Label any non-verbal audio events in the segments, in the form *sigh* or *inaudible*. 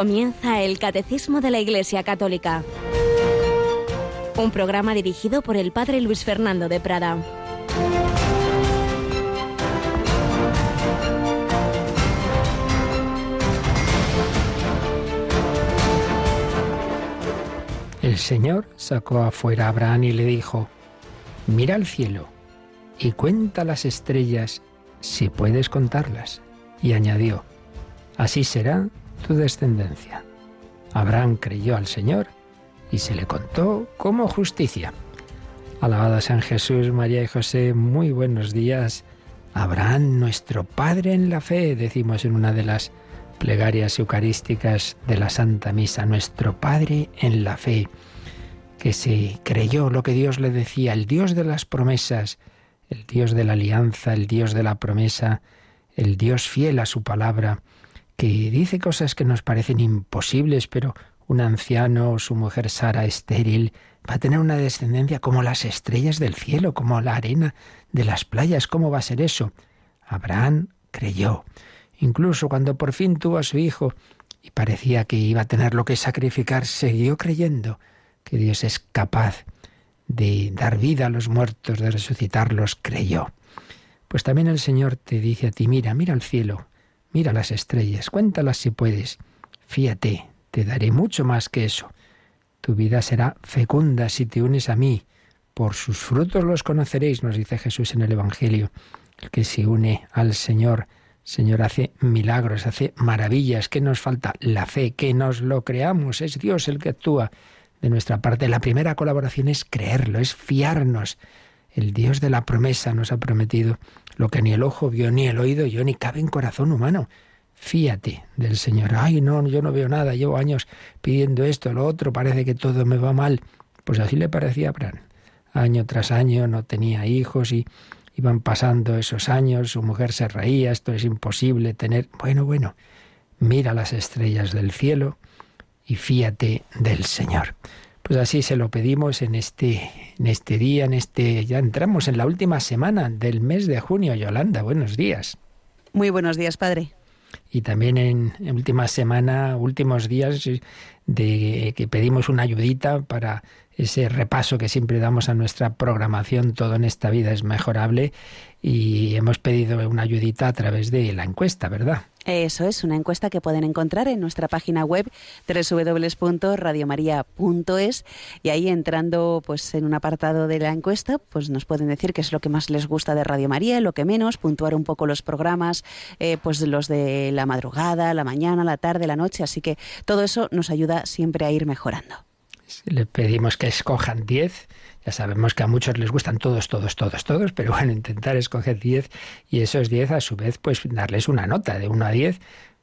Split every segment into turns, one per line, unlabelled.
Comienza el Catecismo de la Iglesia Católica. Un programa dirigido por el Padre Luis Fernando de Prada.
El Señor sacó afuera a Abraham y le dijo, mira al cielo y cuenta las estrellas si puedes contarlas. Y añadió, así será descendencia. Abraham creyó al Señor y se le contó como justicia. Alabado San Jesús, María y José, muy buenos días. Abraham, nuestro Padre en la fe, decimos en una de las plegarias eucarísticas de la Santa Misa, nuestro Padre en la fe, que se creyó lo que Dios le decía, el Dios de las promesas, el Dios de la alianza, el Dios de la promesa, el Dios fiel a su palabra, que dice cosas que nos parecen imposibles, pero un anciano o su mujer Sara estéril va a tener una descendencia como las estrellas del cielo, como la arena de las playas. ¿Cómo va a ser eso? Abraham creyó. Incluso cuando por fin tuvo a su hijo y parecía que iba a tener lo que sacrificar, siguió creyendo que Dios es capaz de dar vida a los muertos, de resucitarlos, creyó. Pues también el Señor te dice a ti, mira, mira al cielo, mira las estrellas, cuéntalas si puedes, fíate, te daré mucho más que eso. Tu vida será fecunda si te unes a mí. Por sus frutos los conoceréis, nos dice Jesús en el Evangelio. El que se une al Señor Señor hace milagros, hace maravillas. ¿Qué nos falta? La fe, que nos lo creamos. Es Dios el que actúa de nuestra parte. La primera colaboración es creerlo, es fiarnos. El Dios de la promesa nos ha prometido lo que ni el ojo vio, ni el oído yo, ni cabe en corazón humano. Fíate del Señor. Ay, no, yo no veo nada, llevo años pidiendo esto, lo otro, parece que todo me va mal. Pues así le parecía a Abraham. Año tras año no tenía hijos y Iban pasando esos años, su mujer se reía, esto es imposible tener... Bueno, bueno, mira las estrellas del cielo y fíate del Señor. Pues así se lo pedimos en este, en este día, en este... Ya entramos en la última semana del mes de junio. Yolanda, buenos días.
Muy buenos días, Padre.
Y también en, en última semana, últimos días de que pedimos una ayudita para ese repaso que siempre damos a nuestra programación, todo en esta vida es mejorable, y hemos pedido una ayudita a través de la encuesta, ¿verdad?
Eso es, una encuesta que pueden encontrar en nuestra página web www.radiomaria.es y ahí entrando pues en un apartado de la encuesta, pues nos pueden decir qué es lo que más les gusta de Radio María, lo que menos, puntuar un poco los programas, eh, pues los de la madrugada, la mañana, la tarde, la noche, así que todo eso nos ayuda siempre a ir mejorando.
Le pedimos que escojan 10. Ya sabemos que a muchos les gustan todos, todos, todos, todos, pero bueno, intentar escoger 10 y esos 10 a su vez pues darles una nota de 1 a 10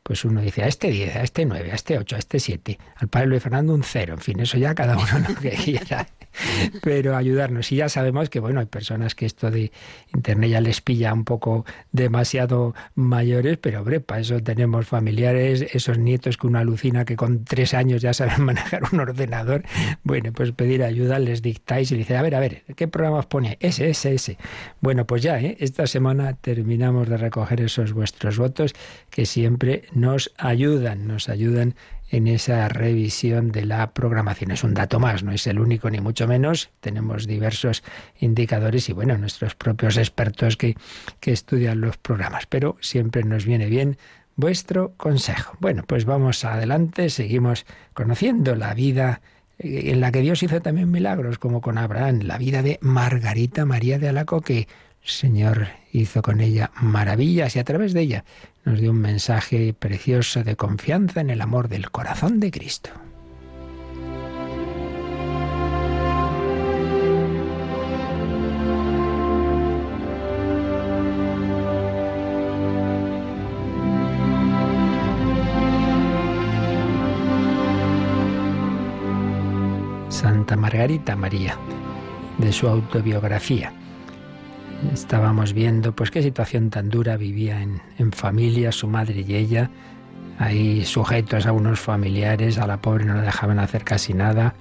pues uno dice a este 10, a este 9, a este 8, a este 7, al padre Luis Fernando un 0, en fin, eso ya cada uno *laughs* lo que quiera. *laughs* pero ayudarnos. Y ya sabemos que, bueno, hay personas que esto de Internet ya les pilla un poco demasiado mayores, pero hombre, para eso tenemos familiares, esos nietos que uno alucina que con tres años ya saben *laughs* manejar un ordenador. Bueno, pues pedir ayuda, les dictáis y le dice, a ver, a ver, ¿qué programa os pone? Ese, ese, ese. Bueno, pues ya, ¿eh? esta semana terminamos de recoger esos vuestros votos que siempre nos ayudan, nos ayudan en esa revisión de la programación. Es un dato más, no es el único ni mucho menos. Tenemos diversos indicadores y bueno, nuestros propios expertos que, que estudian los programas, pero siempre nos viene bien vuestro consejo. Bueno, pues vamos adelante, seguimos conociendo la vida eh, en la que Dios hizo también milagros, como con Abraham, la vida de Margarita María de Alaco, que el Señor hizo con ella maravillas y a través de ella nos dio un mensaje precioso de confianza en el amor del corazón de Cristo. Santa Margarita María, de su autobiografía estábamos viendo pues qué situación tan dura vivía en, en, familia, su madre y ella, ahí sujetos a unos familiares, a la pobre no le dejaban hacer casi nada,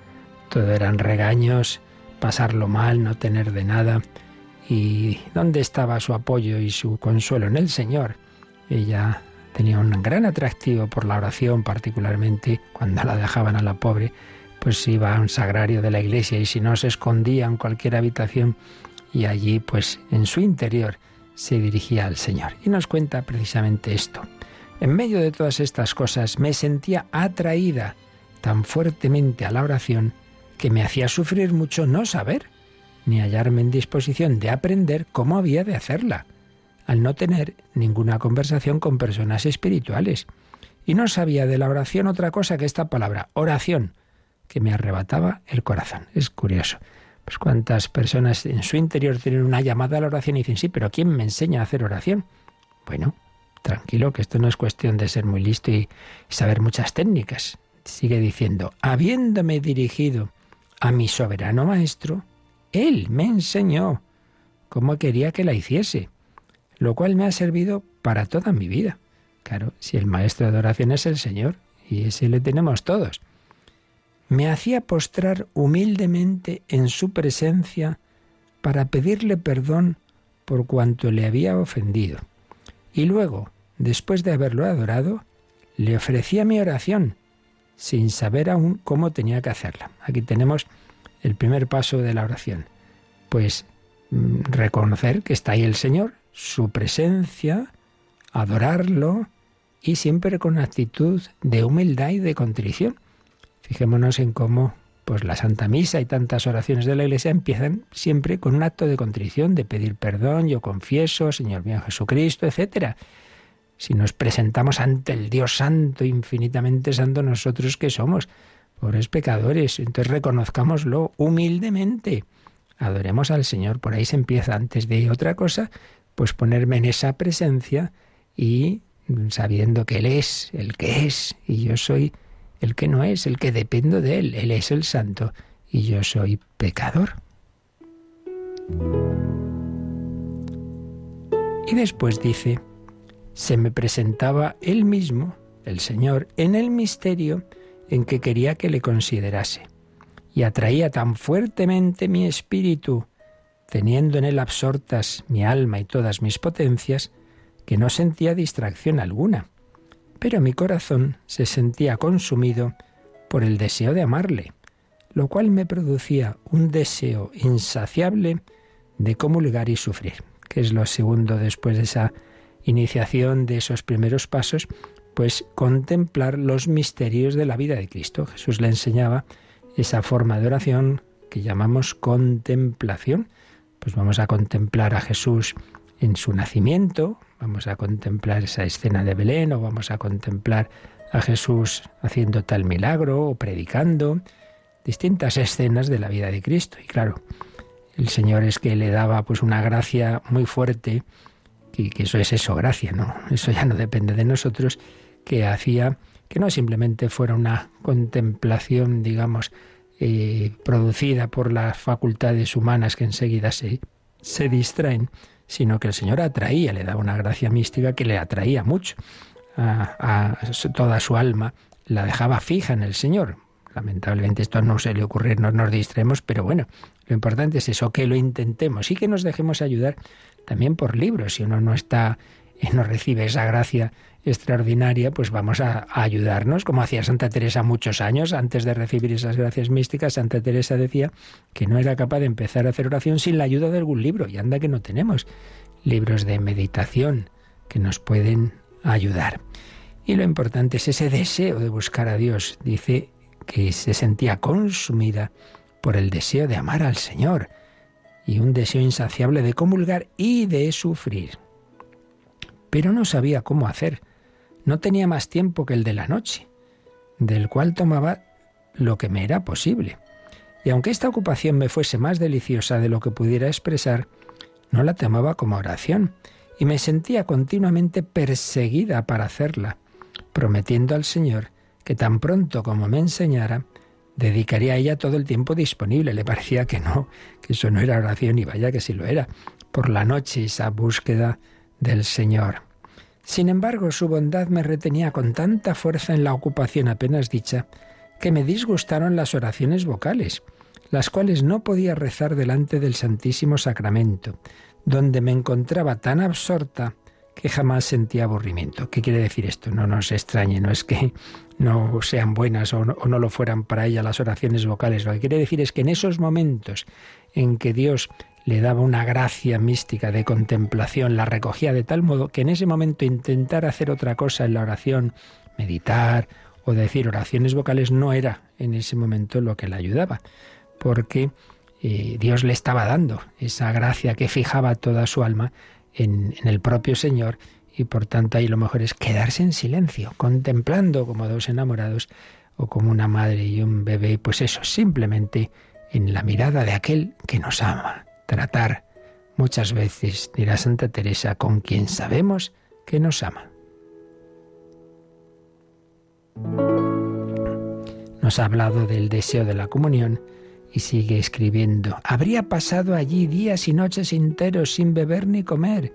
todo eran regaños, pasarlo mal, no tener de nada. ¿Y dónde estaba su apoyo y su consuelo? En el Señor. Ella tenía un gran atractivo por la oración, particularmente cuando la dejaban a la pobre, pues iba a un sagrario de la iglesia y si no se escondía en cualquier habitación y allí pues en su interior se dirigía al Señor. Y nos cuenta precisamente esto. En medio de todas estas cosas me sentía atraída tan fuertemente a la oración que me hacía sufrir mucho no saber ni hallarme en disposición de aprender cómo había de hacerla al no tener ninguna conversación con personas espirituales. Y no sabía de la oración otra cosa que esta palabra, oración, que me arrebataba el corazón. Es curioso. Pues cuántas personas en su interior tienen una llamada a la oración y dicen, sí, pero ¿quién me enseña a hacer oración? Bueno, tranquilo, que esto no es cuestión de ser muy listo y saber muchas técnicas. Sigue diciendo, habiéndome dirigido a mi soberano maestro, él me enseñó cómo quería que la hiciese lo cual me ha servido para toda mi vida. Claro, si el maestro de oración es el Señor, y ese le tenemos todos. Me hacía postrar humildemente en su presencia para pedirle perdón por cuanto le había ofendido. Y luego, después de haberlo adorado, le ofrecía mi oración, sin saber aún cómo tenía que hacerla. Aquí tenemos el primer paso de la oración. Pues mm, reconocer que está ahí el Señor, su presencia, adorarlo y siempre con actitud de humildad y de contrición. Fijémonos en cómo pues la Santa Misa y tantas oraciones de la Iglesia empiezan siempre con un acto de contrición, de pedir perdón, yo confieso, Señor mío Jesucristo, etcétera. Si nos presentamos ante el Dios Santo, infinitamente santo, nosotros que somos, pobres pecadores, entonces reconozcámoslo humildemente. Adoremos al Señor, por ahí se empieza antes de otra cosa, pues ponerme en esa presencia y sabiendo que Él es el que es y yo soy el que no es, el que dependo de Él. Él es el santo y yo soy pecador. Y después dice, se me presentaba Él mismo, el Señor, en el misterio en que quería que le considerase, y atraía tan fuertemente mi espíritu teniendo en él absortas mi alma y todas mis potencias, que no sentía distracción alguna. Pero mi corazón se sentía consumido por el deseo de amarle, lo cual me producía un deseo insaciable de comulgar y sufrir, que es lo segundo después de esa iniciación de esos primeros pasos, pues contemplar los misterios de la vida de Cristo. Jesús le enseñaba esa forma de oración que llamamos contemplación, pues vamos a contemplar a Jesús en su nacimiento, vamos a contemplar esa escena de Belén o vamos a contemplar a Jesús haciendo tal milagro o predicando, distintas escenas de la vida de Cristo. Y claro, el Señor es que le daba pues una gracia muy fuerte, y que eso es eso, gracia, ¿no? Eso ya no depende de nosotros, que hacía que no simplemente fuera una contemplación, digamos, eh, producida por las facultades humanas que enseguida se, se distraen, sino que el Señor atraía, le daba una gracia mística que le atraía mucho a, toda su alma, la dejaba fija en el Señor. Lamentablemente esto no se le ocurre, no nos distraemos, pero bueno, lo importante es eso, que lo intentemos y que nos dejemos ayudar también por libros. Si uno no está y no recibe esa gracia extraordinaria, pues vamos a, ayudarnos, como hacía Santa Teresa muchos años antes de recibir esas gracias místicas. Santa Teresa decía que no era capaz de empezar a hacer oración sin la ayuda de algún libro, y anda que no tenemos libros de meditación que nos pueden ayudar. Y lo importante es ese deseo de buscar a Dios. Dice que se sentía consumida por el deseo de amar al Señor y un deseo insaciable de comulgar y de sufrir. Pero no sabía cómo hacer no tenía más tiempo que el de la noche, del cual tomaba lo que me era posible. Y aunque esta ocupación me fuese más deliciosa de lo que pudiera expresar, no la tomaba como oración y me sentía continuamente perseguida para hacerla, prometiendo al Señor que tan pronto como me enseñara, dedicaría a ella todo el tiempo disponible. Le parecía que no, que eso no era oración y vaya que sí lo era. Por la noche esa búsqueda del Señor. Sin embargo, su bondad me retenía con tanta fuerza en la ocupación apenas dicha, que me disgustaron las oraciones vocales, las cuales no podía rezar delante del Santísimo Sacramento, donde me encontraba tan absorta que jamás sentía aburrimiento. ¿Qué quiere decir esto? No nos extrañe, no es que no sean buenas o no, lo fueran para ella las oraciones vocales. Lo que quiere decir es que en esos momentos en que Dios le daba una gracia mística de contemplación, la recogía de tal modo que en ese momento intentar hacer otra cosa en la oración, meditar o decir oraciones vocales no era en ese momento lo que le ayudaba, porque eh, Dios le estaba dando esa gracia que fijaba toda su alma en, en el propio Señor y por tanto ahí lo mejor es quedarse en silencio, contemplando como dos enamorados o como una madre y un bebé, pues eso, simplemente en la mirada de aquel que nos ama. Tratar muchas veces, dirá Santa Teresa, con quien sabemos que nos ama. Nos ha hablado del deseo de la comunión y sigue escribiendo. Habría pasado allí días y noches enteros sin beber ni comer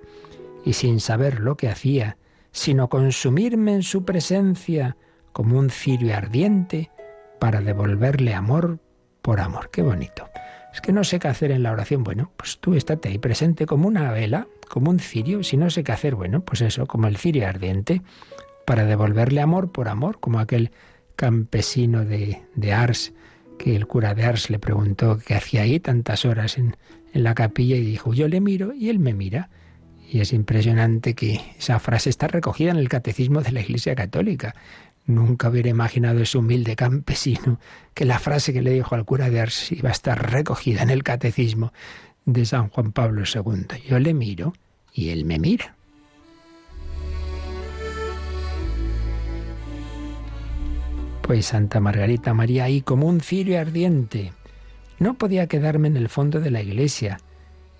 y sin saber lo que hacía, sino consumirme en su presencia como un cirio ardiente para devolverle amor por amor. Qué bonito. Es que no sé qué hacer en la oración. Bueno, pues tú estate ahí presente como una vela, como un cirio. Si no sé qué hacer, bueno, pues eso, como el cirio ardiente, para devolverle amor por amor, como aquel campesino de, de Ars, que el cura de Ars le preguntó qué hacía ahí tantas horas en, en la capilla y dijo, yo le miro y él me mira. Y es impresionante que esa frase está recogida en el catecismo de la Iglesia Católica. Nunca hubiera imaginado ese humilde campesino que la frase que le dijo al cura de Ars iba a estar recogida en el catecismo de San Juan Pablo II. Yo le miro y él me mira. Pues Santa Margarita María ahí como un cirio ardiente. No podía quedarme en el fondo de la iglesia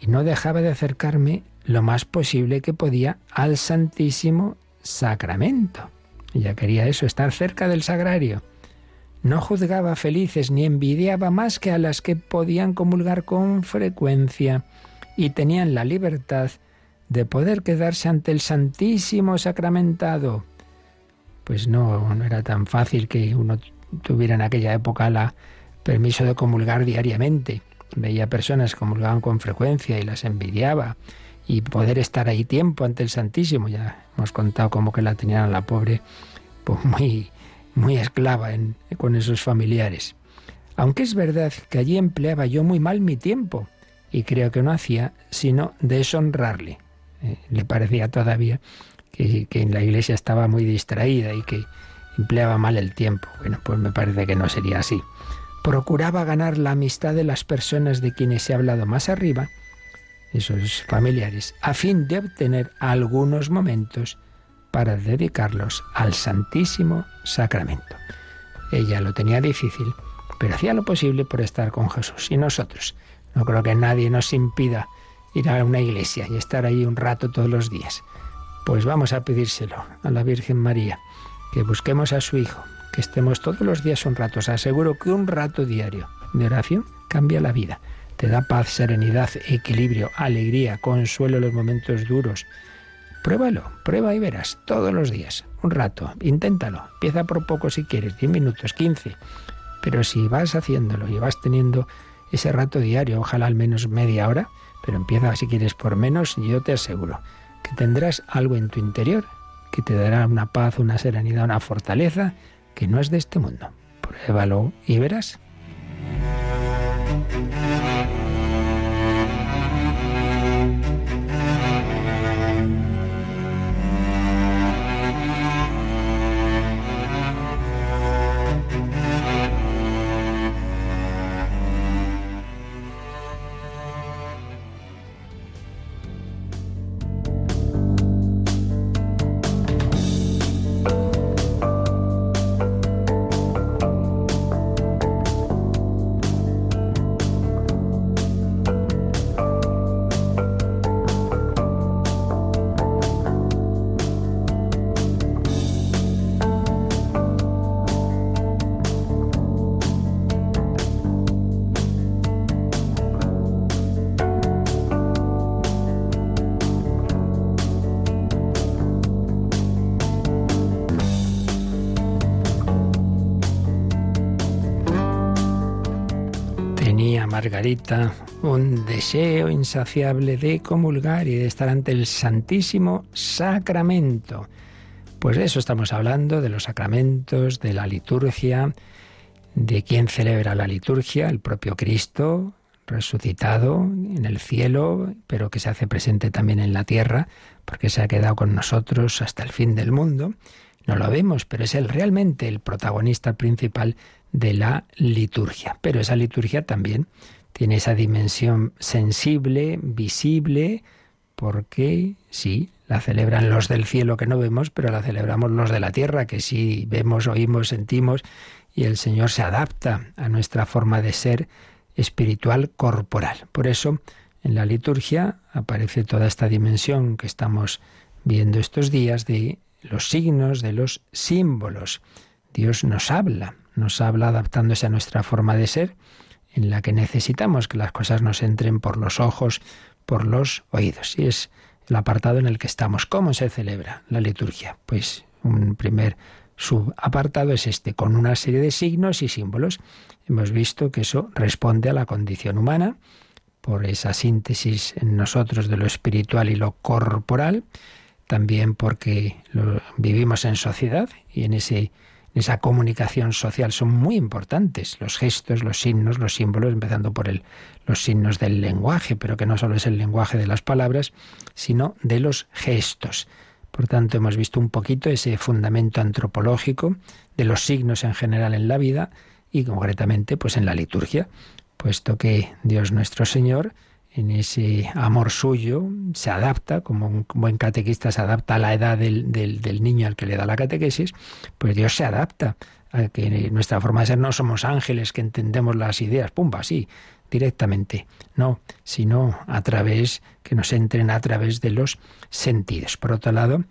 y no dejaba de acercarme lo más posible que podía al Santísimo Sacramento. Ella quería eso, estar cerca del sagrario. No juzgaba felices ni envidiaba más que a las que podían comulgar con frecuencia y tenían la libertad de poder quedarse ante el Santísimo Sacramentado. Pues no, no era tan fácil que uno tuviera en aquella época la permiso de comulgar diariamente. Veía personas que comulgaban con frecuencia y las envidiaba y poder estar ahí tiempo ante el Santísimo. Ya hemos contado cómo que la tenían a la pobre pues muy, muy esclava con esos familiares. Aunque es verdad que allí empleaba yo muy mal mi tiempo y creo que no hacía sino deshonrarle. Eh, le parecía todavía que, que en la iglesia estaba muy distraída y que empleaba mal el tiempo. Bueno, pues me parece que no sería así. Procuraba ganar la amistad de las personas de quienes he hablado más arriba esos familiares, a fin de obtener algunos momentos para dedicarlos al Santísimo Sacramento. Ella lo tenía difícil, pero hacía lo posible por estar con Jesús. Y nosotros, no creo que nadie nos impida ir a una iglesia y estar ahí un rato todos los días. Pues vamos a pedírselo a la Virgen María, que busquemos a su Hijo, que estemos todos los días un rato. Os aseguro que un rato diario de oración cambia la vida te da paz, serenidad, equilibrio, alegría, consuelo en los momentos duros. Pruébalo, prueba y verás todos los días, un rato, inténtalo. Empieza por poco si quieres, 10 minutos, 15. Pero si vas haciéndolo y vas teniendo ese rato diario, ojalá al menos media hora, pero empieza si quieres por menos, yo te aseguro que tendrás algo en tu interior que te dará una paz, una serenidad, una fortaleza que no es de este mundo. Pruébalo y verás. Un deseo insaciable de comulgar y de estar ante el Santísimo Sacramento. Pues de eso estamos hablando, de los sacramentos, de la liturgia, de quién celebra la liturgia, el propio Cristo resucitado en el cielo, pero que se hace presente también en la tierra, porque se ha quedado con nosotros hasta el fin del mundo. No lo vemos, pero es él realmente el protagonista principal de la liturgia. Pero esa liturgia también tiene esa dimensión sensible, visible, porque sí, la celebran los del cielo que no vemos, pero la celebramos los de la tierra que sí vemos, oímos, sentimos, y el Señor se adapta a nuestra forma de ser espiritual corporal. Por eso, en la liturgia aparece toda esta dimensión que estamos viendo estos días de los signos, de los símbolos. Dios nos habla, nos habla adaptándose a nuestra forma de ser, en la que necesitamos que las cosas nos entren por los ojos, por los oídos. Y es el apartado en el que estamos. ¿Cómo se celebra la liturgia? Pues un primer subapartado es este, con una serie de signos y símbolos. Hemos visto que eso responde a la condición humana, por esa síntesis en nosotros de lo espiritual y lo corporal, también porque vivimos en sociedad y en ese esa comunicación social son muy importantes. Los gestos, los signos, los símbolos, empezando por el, los signos del lenguaje, pero que no solo es el lenguaje de las palabras, sino de los gestos. Por tanto, hemos visto un poquito ese fundamento antropológico de los signos en general en la vida y concretamente pues en la liturgia, puesto que Dios nuestro Señor en ese amor suyo, se adapta, como un buen catequista se adapta a la edad del, del, niño al que le da la catequesis, pues Dios se adapta a que nuestra forma de ser no somos ángeles que entendemos las ideas, pumba, así, directamente, no, sino a través, que nos entren a través de los sentidos. Por otro lado,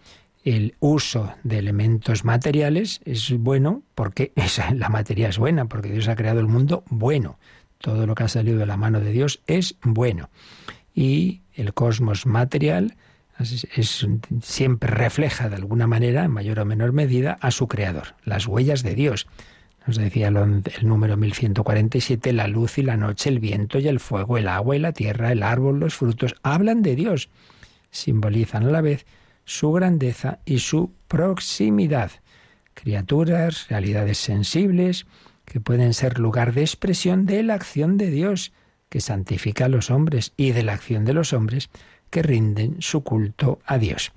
el uso de elementos materiales es bueno porque *laughs* esa, la materia es buena, porque Dios ha creado el mundo bueno. Todo lo que ha salido de la mano de Dios es bueno. Y el cosmos material es, siempre refleja de alguna manera, en mayor o menor medida, a su creador, las huellas de Dios. Nos decía el, el número 1147, la luz y la noche, el viento y el fuego, el agua y la tierra, el árbol, los frutos, hablan de Dios. Simbolizan a la vez su grandeza y su proximidad. Criaturas, realidades sensibles, que pueden ser lugar de expresión de la acción de Dios, que santifica a los hombres, y de la acción de los hombres, que rinden su culto a Dios.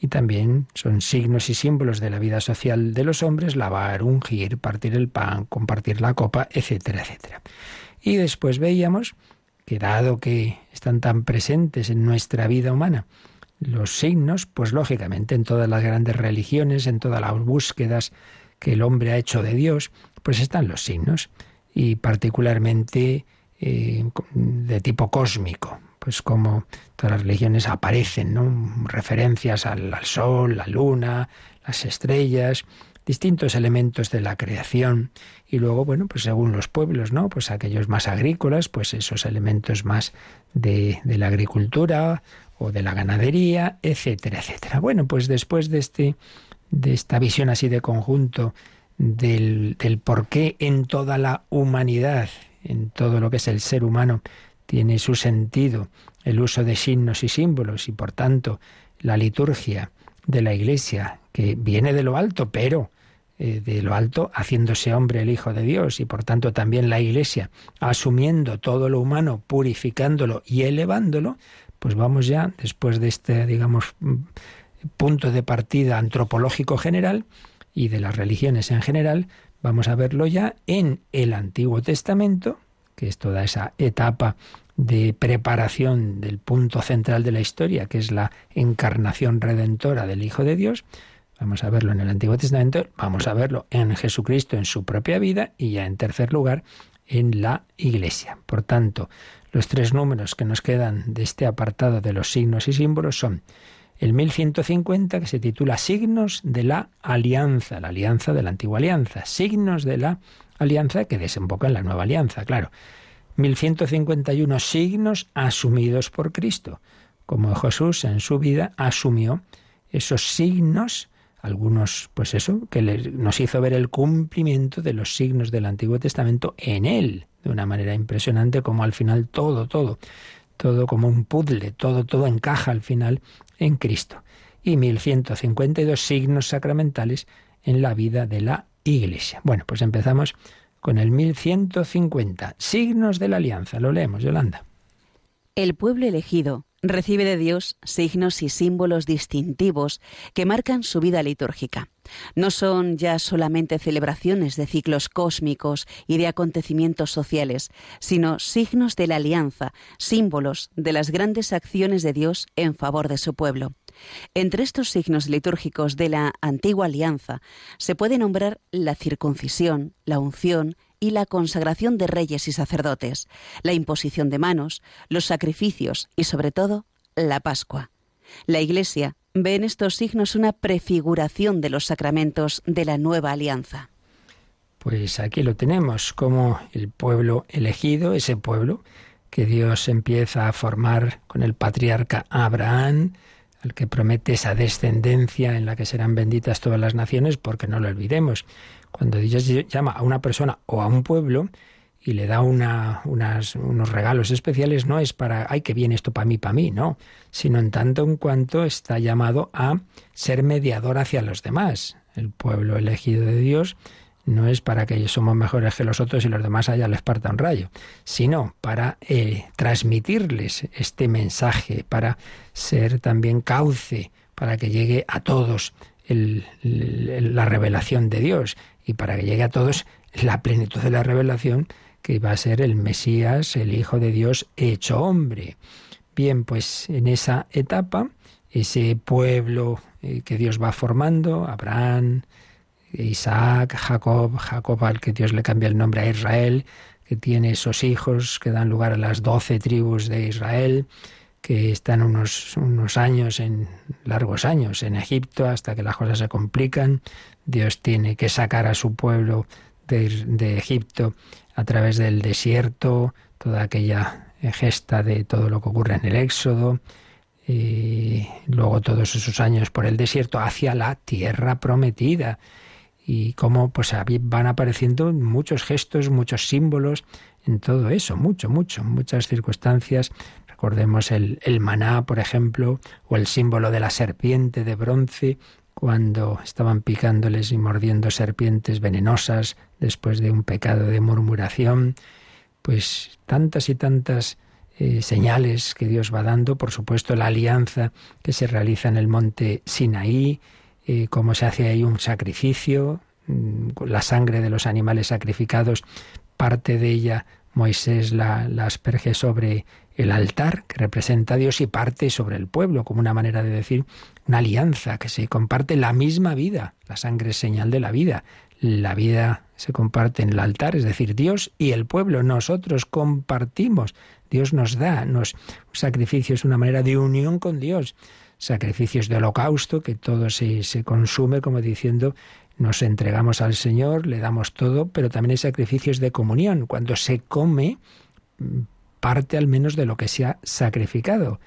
Y también son signos y símbolos de la vida social de los hombres, lavar, ungir, partir el pan, compartir la copa, etcétera, etcétera. Y después veíamos que dado que están tan presentes en nuestra vida humana, los signos, pues lógicamente en todas las grandes religiones, en todas las búsquedas que el hombre ha hecho de Dios, pues están los signos y particularmente eh, de tipo cósmico, pues como todas las religiones aparecen, ¿no? referencias al, sol, la luna, las estrellas, distintos elementos de la creación y luego, bueno, pues según los pueblos, ¿no? Pues aquellos más agrícolas, pues esos elementos más de, de la agricultura o de la ganadería, etcétera, etcétera. Bueno, pues después de este de esta visión así de conjunto del, del por qué en toda la humanidad, en todo lo que es el ser humano, tiene su sentido el uso de signos y símbolos y por tanto la liturgia de la Iglesia, que viene de lo alto, pero eh, de lo alto haciéndose hombre el Hijo de Dios y por tanto también la Iglesia asumiendo todo lo humano, purificándolo y elevándolo, pues vamos ya, después de este, digamos, punto de partida antropológico general, y de las religiones en general, vamos a verlo ya en el Antiguo Testamento, que es toda esa etapa de preparación del punto central de la historia, que es la encarnación redentora del Hijo de Dios. Vamos a verlo en el Antiguo Testamento, vamos a verlo en Jesucristo en su propia vida y ya en tercer lugar en la Iglesia. Por tanto, los tres números que nos quedan de este apartado de los signos y símbolos son el 1150 que se titula Signos de la Alianza, la alianza de la antigua alianza, signos de la alianza que desemboca en la nueva alianza, claro. 1151 signos asumidos por Cristo, como Jesús en su vida asumió esos signos algunos, pues eso, que nos hizo ver el cumplimiento de los signos del Antiguo Testamento en él, de una manera impresionante, como al final todo, todo, todo como un puzzle, todo, todo encaja al final en Cristo. Y 1152 signos sacramentales en la vida de la Iglesia. Bueno, pues empezamos con el 1150, signos de la alianza. Lo leemos, Yolanda.
El pueblo elegido recibe de Dios signos y símbolos distintivos que marcan su vida litúrgica. No son ya solamente celebraciones de ciclos cósmicos y de acontecimientos sociales, sino signos de la alianza, símbolos de las grandes acciones de Dios en favor de su pueblo. Entre estos signos litúrgicos de la antigua alianza se puede nombrar la circuncisión, la unción, y la consagración de reyes y sacerdotes, la imposición de manos, los sacrificios y, sobre todo, la Pascua. La Iglesia ve en estos signos una prefiguración de los sacramentos de la nueva alianza.
Pues aquí lo tenemos, como el pueblo elegido, ese pueblo que Dios empieza a formar con el patriarca Abraham, al que promete esa descendencia en la que serán benditas todas las naciones, porque no lo olvidemos. Cuando Dios llama a una persona o a un pueblo y le da una, unos regalos especiales, no es para, ay, que bien esto para mí, para mí, no, sino en tanto en cuanto está llamado a ser mediador hacia los demás. El pueblo elegido de Dios no es para que somos mejores que los otros y los demás allá les parta un rayo, sino para eh, transmitirles este mensaje, para ser también cauce, para que llegue a todos la revelación de Dios y para que llegue a todos la plenitud de la revelación que va a ser el Mesías, el Hijo de Dios hecho hombre. Bien, pues en esa etapa, ese pueblo eh, que Dios va formando, Abraham, Isaac, Jacob, Jacob al que Dios le cambia el nombre a Israel, que tiene esos hijos que dan lugar a las doce tribus de Israel, que están unos, unos años, en largos años, en Egipto, hasta que las cosas se complican. Dios tiene que sacar a su pueblo de, Egipto a través del desierto, toda aquella gesta de todo lo que ocurre en el Éxodo, y luego todos esos años por el desierto hacia la tierra prometida y cómo pues van apareciendo muchos gestos, muchos símbolos en todo eso, mucho, mucho, muchas circunstancias Recordemos el, el maná, por ejemplo, o el símbolo de la serpiente de bronce, cuando estaban picándoles y mordiendo serpientes venenosas después de un pecado de murmuración, pues tantas y tantas eh, señales que Dios va dando, por supuesto la alianza que se realiza en el monte Sinaí, eh, cómo se hace ahí un sacrificio, mm, la sangre de los animales sacrificados, parte de ella Moisés la, la asperge sobre el altar que representa a Dios y parte sobre el pueblo, como una manera de decir una alianza que se comparte la misma vida. La sangre es señal de la vida. La vida se comparte en el altar, es decir, Dios y el pueblo, nosotros compartimos. Dios nos da, nos un sacrificio es una manera de unión con Dios. Sacrificios de holocausto, que todo se, se consume como diciendo nos entregamos al Señor, le damos todo, pero también hay sacrificios de comunión. Cuando se come, parte al menos de lo que se ha sacrificado,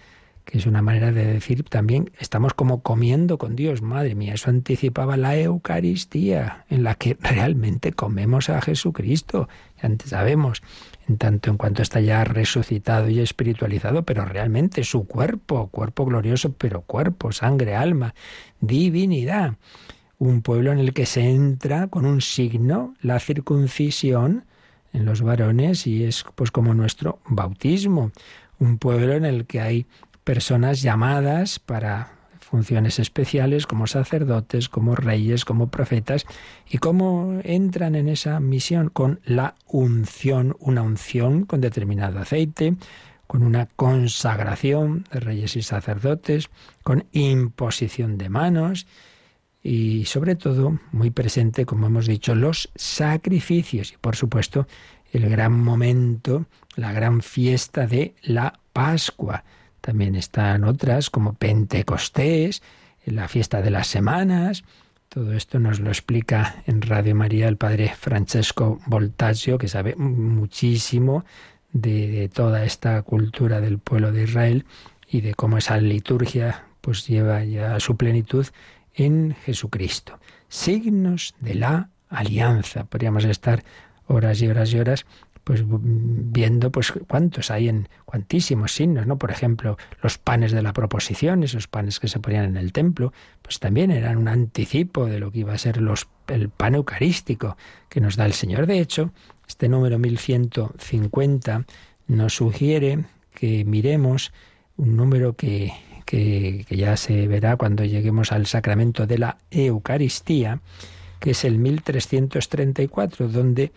que es una manera de decir también estamos como comiendo con Dios, madre mía, eso anticipaba la Eucaristía, en la que realmente comemos a Jesucristo, antes sabemos, en tanto en cuanto está ya resucitado y espiritualizado, pero realmente su cuerpo, cuerpo glorioso, pero cuerpo, sangre, alma, divinidad. Un pueblo en el que se entra con un signo, la circuncisión, en los varones y es pues como nuestro bautismo, un pueblo en el que hay personas llamadas para funciones especiales como sacerdotes, como reyes, como profetas, y cómo entran en esa misión con la unción, una unción con determinado aceite, con una consagración de reyes y sacerdotes, con imposición de manos, y sobre todo muy presente, como hemos dicho, los sacrificios y por supuesto el gran momento, la gran fiesta de la Pascua. También están otras como Pentecostés, la fiesta de las semanas. Todo esto nos lo explica en Radio María el padre Francesco Voltaggio, que sabe muchísimo de, de toda esta cultura del pueblo de Israel y de cómo esa liturgia pues lleva ya a su plenitud en Jesucristo. Signos de la alianza. Podríamos estar horas y horas y horas pues viendo pues cuántos hay en cuantísimos signos, ¿no? Por ejemplo, los panes de la proposición, esos panes que se ponían en el templo, pues también eran un anticipo de lo que iba a ser los, el pan eucarístico que nos da el Señor. De hecho, este número 1150 nos sugiere que miremos un número que, que, ya se verá cuando lleguemos al sacramento de la Eucaristía, que es el 1334, donde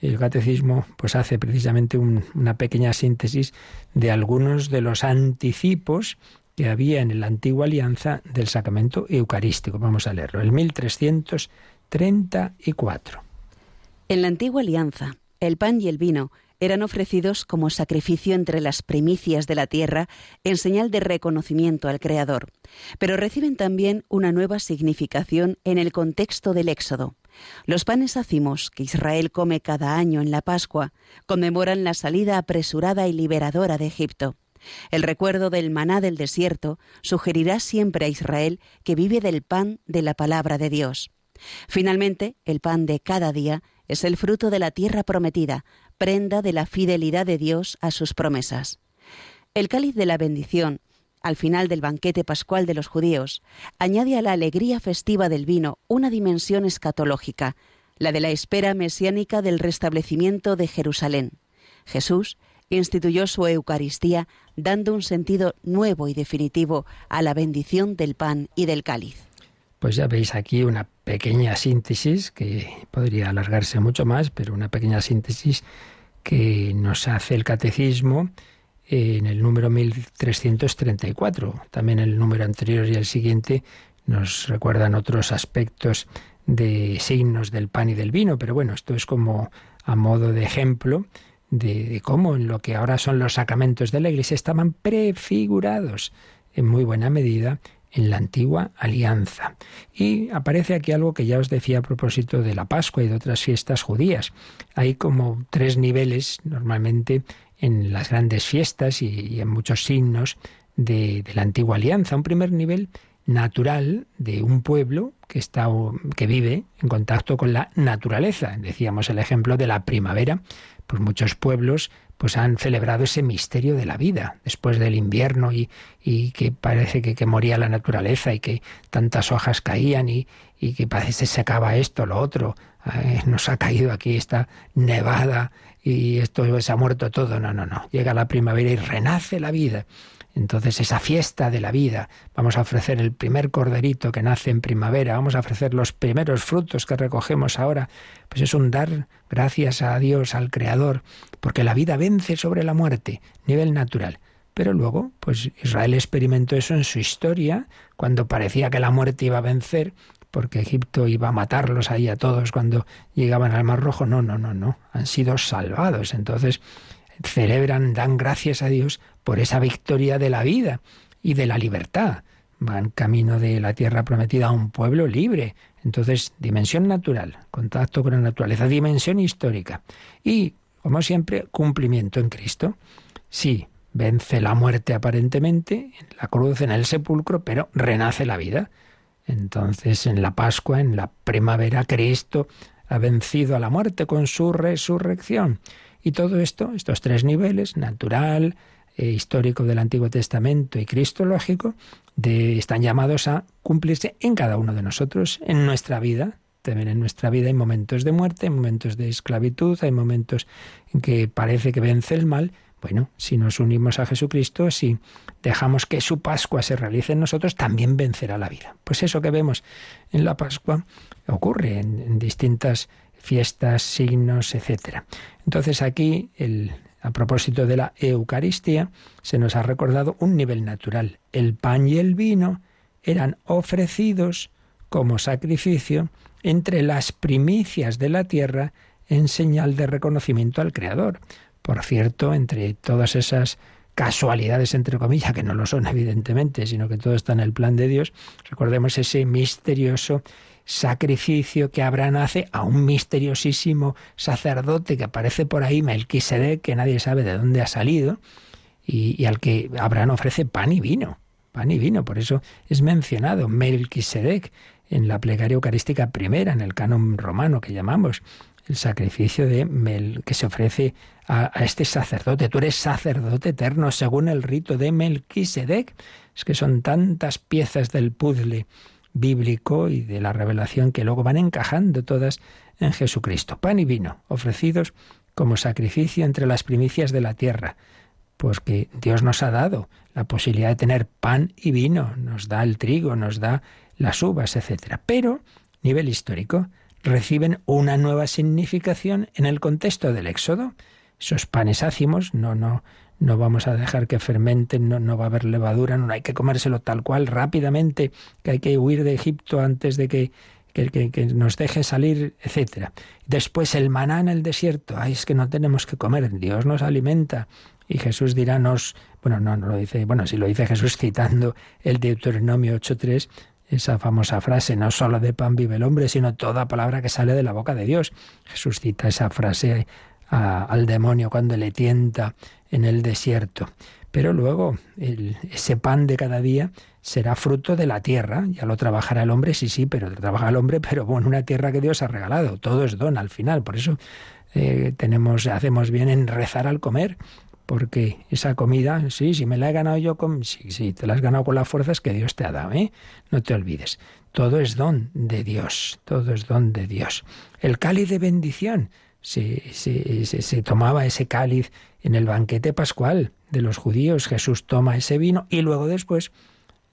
el catecismo pues hace precisamente una pequeña síntesis de algunos de los anticipos que había en la antigua alianza del sacramento eucarístico. Vamos a leerlo, el 1334.
En la antigua alianza, el pan y el vino eran ofrecidos como sacrificio entre las primicias de la tierra en señal de reconocimiento al Creador, pero reciben también una nueva significación en el contexto del Éxodo. Los panes ácimos que Israel come cada año en la Pascua conmemoran la salida apresurada y liberadora de Egipto. El recuerdo del maná del desierto sugerirá siempre a Israel que vive del pan de la palabra de Dios. Finalmente, el pan de cada día es el fruto de la tierra prometida, prenda de la fidelidad de Dios a sus promesas. El cáliz de la bendición al final del banquete pascual de los judíos, añade a la alegría festiva del vino una dimensión escatológica, la de la espera mesiánica del restablecimiento de Jerusalén. Jesús instituyó su Eucaristía dando un sentido nuevo y definitivo a la bendición del pan y del cáliz.
Pues ya veis aquí una pequeña síntesis que podría alargarse mucho más, pero una pequeña síntesis que nos hace el catecismo en el número 1334. También el número anterior y el siguiente nos recuerdan otros aspectos de signos del pan y del vino, pero bueno, esto es como a modo de ejemplo de, cómo en lo que ahora son los sacramentos de la Iglesia estaban prefigurados en muy buena medida en la antigua alianza. Y aparece aquí algo que ya os decía a propósito de la Pascua y de otras fiestas judías. Hay como tres niveles normalmente en las grandes fiestas y, en muchos signos de, la antigua alianza. Un primer nivel natural de un pueblo que está que vive en contacto con la naturaleza. Decíamos el ejemplo de la primavera, pues muchos pueblos pues han celebrado ese misterio de la vida después del invierno y, y que parece que, que, moría la naturaleza y que tantas hojas caían y, y que parece se acaba esto, lo otro. nos ha caído aquí esta nevada y esto se ha muerto todo. No, no, no. Llega la primavera y renace la vida. Entonces esa fiesta de la vida, vamos a ofrecer el primer corderito que nace en primavera, vamos a ofrecer los primeros frutos que recogemos ahora, pues es un dar gracias a Dios, al Creador, porque la vida vence sobre la muerte, nivel natural. Pero luego, pues Israel experimentó eso en su historia, cuando parecía que la muerte iba a vencer, porque Egipto iba a matarlos ahí a todos cuando llegaban al Mar Rojo. No, no, no, no. Han sido salvados. Entonces celebran, dan gracias a Dios por esa victoria de la vida y de la libertad. Van camino de la tierra prometida a un pueblo libre. Entonces, dimensión natural, contacto con la naturaleza, dimensión histórica. Y, como siempre, cumplimiento en Cristo. Sí, vence la muerte aparentemente en la cruz, en el sepulcro, pero renace la vida. Entonces, en la Pascua, en la primavera, Cristo ha vencido a la muerte con su resurrección. Y todo esto, estos tres niveles, natural, eh, histórico del Antiguo Testamento y cristológico, de, están llamados a cumplirse en cada uno de nosotros, en nuestra vida. También en nuestra vida hay momentos de muerte, hay momentos de esclavitud, hay momentos en que parece que vence el mal, bueno, si nos unimos a Jesucristo, si dejamos que su Pascua se realice en nosotros, también vencerá la vida. Pues eso que vemos en la Pascua ocurre en, distintas fiestas, signos, etc. Entonces aquí, a propósito de la Eucaristía, se nos ha recordado un nivel natural. El pan y el vino eran ofrecidos como sacrificio entre las primicias de la tierra en señal de reconocimiento al Creador. Por cierto, entre todas esas casualidades, entre comillas, que no lo son *laughs* evidentemente, sino que todo está en el plan de Dios, recordemos ese misterioso sacrificio que Abraham hace a un misteriosísimo sacerdote que aparece por ahí, Melquisedec, que nadie sabe de dónde ha salido, y, al que Abraham ofrece pan y vino. pan y vino. Por eso es mencionado Melquisedec en la plegaria eucarística primera, en el canon romano que llamamos el sacrificio de Mel, que se ofrece a, este sacerdote. Tú eres sacerdote eterno según el rito de Melquisedec. Es que son tantas piezas del puzzle bíblico y de la revelación que luego van encajando todas en Jesucristo. Pan y vino ofrecidos como sacrificio entre las primicias de la tierra. Pues que Dios nos ha dado la posibilidad de tener pan y vino, nos da el trigo, nos da las uvas, etc. Pero, nivel histórico, reciben una nueva significación en el contexto del Éxodo. Esos panes ácimos, no, no, no vamos a dejar que fermenten, no, no va a haber levadura, no hay que comérselo tal cual rápidamente, que hay que huir de Egipto antes de que, que, nos deje salir, etc. Después el maná en el desierto, ay, es que no tenemos que comer, Dios nos alimenta. Y Jesús dirá, nos, bueno, no, no lo dice, bueno, si lo dice Jesús *laughs* citando el Deuteronomio 8.3, esa famosa frase, no solo de pan vive el hombre, sino toda palabra que sale de la boca de Dios. Jesús cita esa frase al demonio cuando le tienta en el desierto. Pero luego ese pan de cada día será fruto de la tierra. Ya lo trabajará el hombre, sí, sí, pero trabaja el hombre, *laughs* pero bueno, una tierra que Dios ha regalado. Todo es don al final. Por eso eh, tenemos, hacemos bien en rezar al comer porque esa comida, sí, si me la he ganado yo con... Sí, sí, te la has ganado con las fuerzas que Dios te ha dado, ¿eh? No te olvides. Todo es don de Dios, todo es don de Dios. El cáliz de bendición, se, se, tomaba ese cáliz en el banquete pascual de los judíos. Jesús toma ese vino y luego después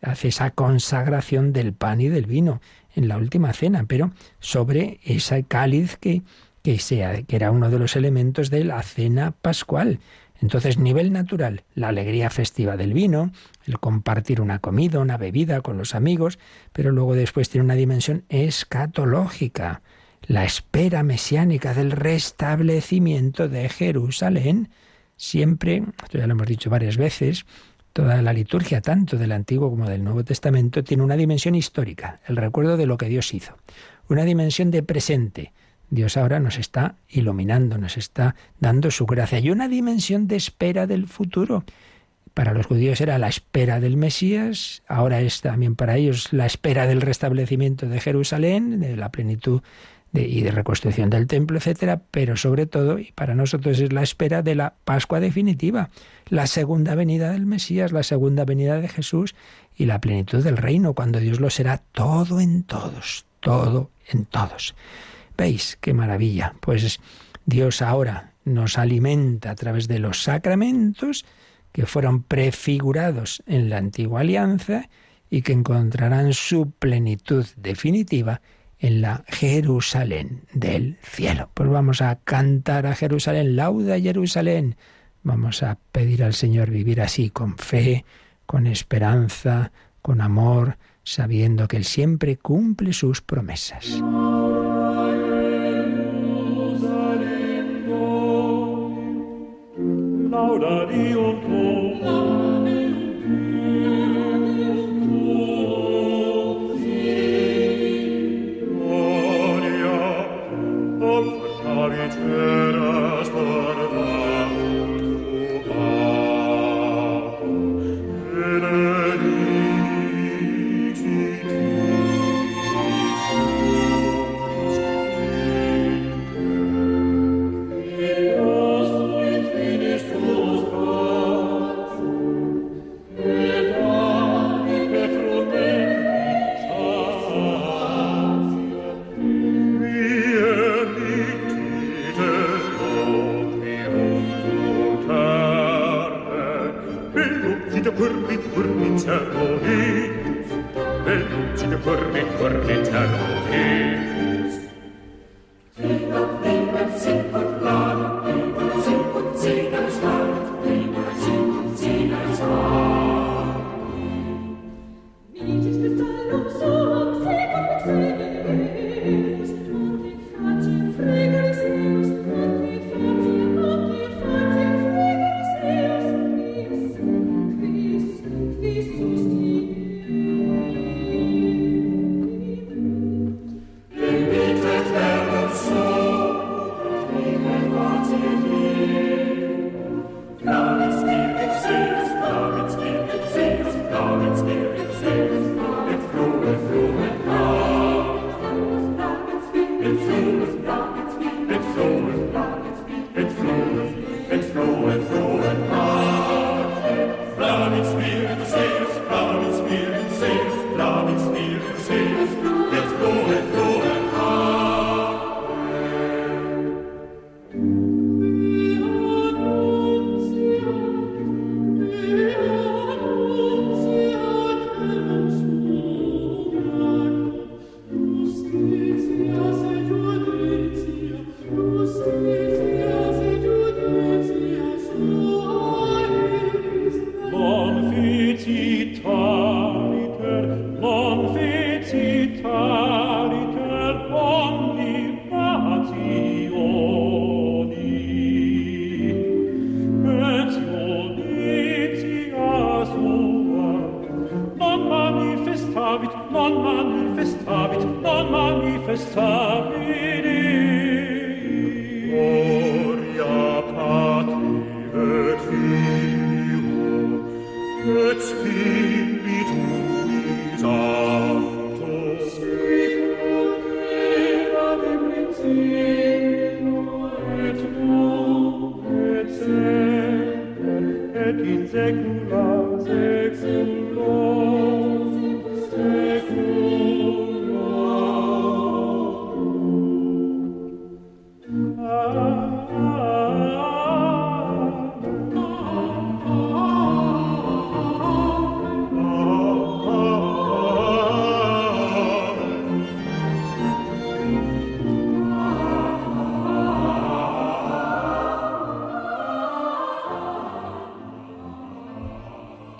hace esa consagración del pan y del vino en la última cena, pero sobre ese cáliz que, que, sea, que era uno de los elementos de la cena pascual. Entonces, nivel natural, la alegría festiva del vino, el compartir una comida, una bebida con los amigos, pero luego después tiene una dimensión escatológica, la espera mesiánica del restablecimiento de Jerusalén. Siempre, esto ya lo hemos dicho varias veces, toda la liturgia, tanto del Antiguo como del Nuevo Testamento, tiene una dimensión histórica, el recuerdo de lo que Dios hizo, una dimensión de presente, Dios ahora nos está iluminando, nos está dando su gracia. Y una dimensión de espera del futuro. Para los judíos era la espera del Mesías, ahora es también para ellos la espera del restablecimiento de Jerusalén, de la plenitud y de reconstrucción del templo, etcétera, pero sobre todo, y para nosotros es la espera de la Pascua definitiva, la segunda venida del Mesías, la segunda venida de Jesús y la plenitud del reino, cuando Dios lo será todo en todos, todo en todos. ¿Veis qué maravilla? Pues Dios ahora nos alimenta a través de los sacramentos que fueron prefigurados en la antigua alianza y que encontrarán su plenitud definitiva en la Jerusalén del cielo. Pues vamos a cantar a Jerusalén, lauda Jerusalén. Vamos a pedir al Señor vivir así, con fe, con esperanza, con amor, sabiendo que Él siempre cumple sus promesas. corre, corre, Charo,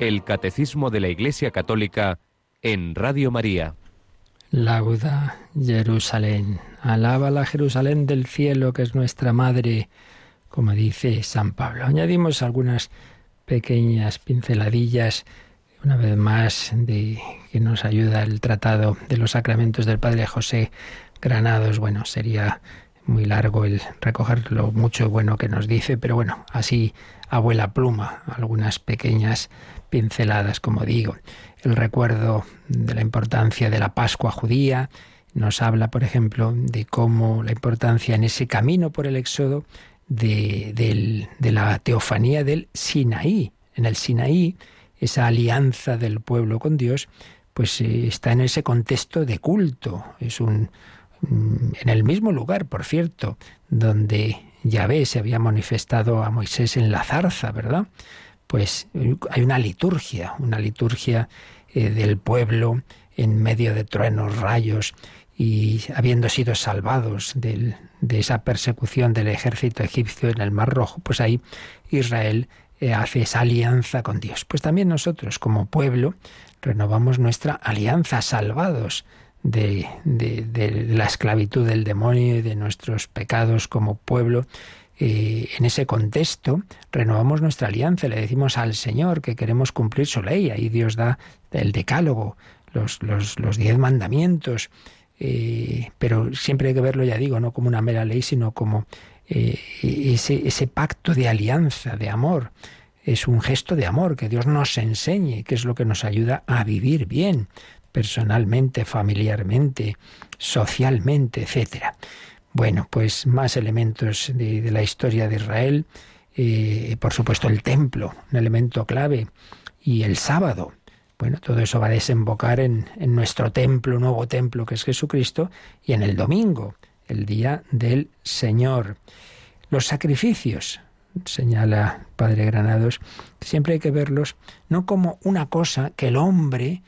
El Catecismo de la Iglesia Católica en Radio María.
Lauda Jerusalén. Alaba la Jerusalén del cielo, que es nuestra madre, como dice San Pablo. Añadimos algunas pequeñas pinceladillas, una vez más, de que nos ayuda el tratado de los sacramentos del Padre José Granados. Bueno, sería muy largo el recoger lo mucho bueno que nos dice, pero bueno, así abuela pluma, algunas pequeñas pinceladas, como digo. El recuerdo de la importancia de la Pascua judía nos habla, por ejemplo, de cómo la importancia en ese camino por el Éxodo de, la teofanía del Sinaí. En el Sinaí, esa alianza del pueblo con Dios, pues eh, está en ese contexto de culto. Es un mm, en el mismo lugar, por cierto, donde Yahvé se había manifestado a Moisés en la zarza, ¿verdad? Pues hay una liturgia, una liturgia eh, del pueblo en medio de truenos, rayos, y habiendo sido salvados de esa persecución del ejército egipcio en el Mar Rojo, pues ahí Israel eh, hace esa alianza con Dios. Pues también nosotros como pueblo renovamos nuestra alianza, salvados de, de la esclavitud del demonio y de nuestros pecados como pueblo eh, en ese contexto renovamos nuestra alianza, le decimos al Señor que queremos cumplir su ley, ahí Dios da el decálogo, los, diez mandamientos, eh, pero siempre hay que verlo, ya digo, no como una mera ley, sino como eh, ese, ese pacto de alianza, de amor. Es un gesto de amor que Dios nos enseñe, que es lo que nos ayuda a vivir bien, personalmente, familiarmente, socialmente, etcétera. Bueno, pues más elementos de, la historia de Israel, eh, por supuesto el templo, un elemento clave, y el sábado. Bueno, todo eso va a desembocar en, en nuestro templo, nuevo templo que es Jesucristo, y en el domingo, el día del Señor. Los sacrificios, señala Padre Granados, siempre hay que verlos no como una cosa que el hombre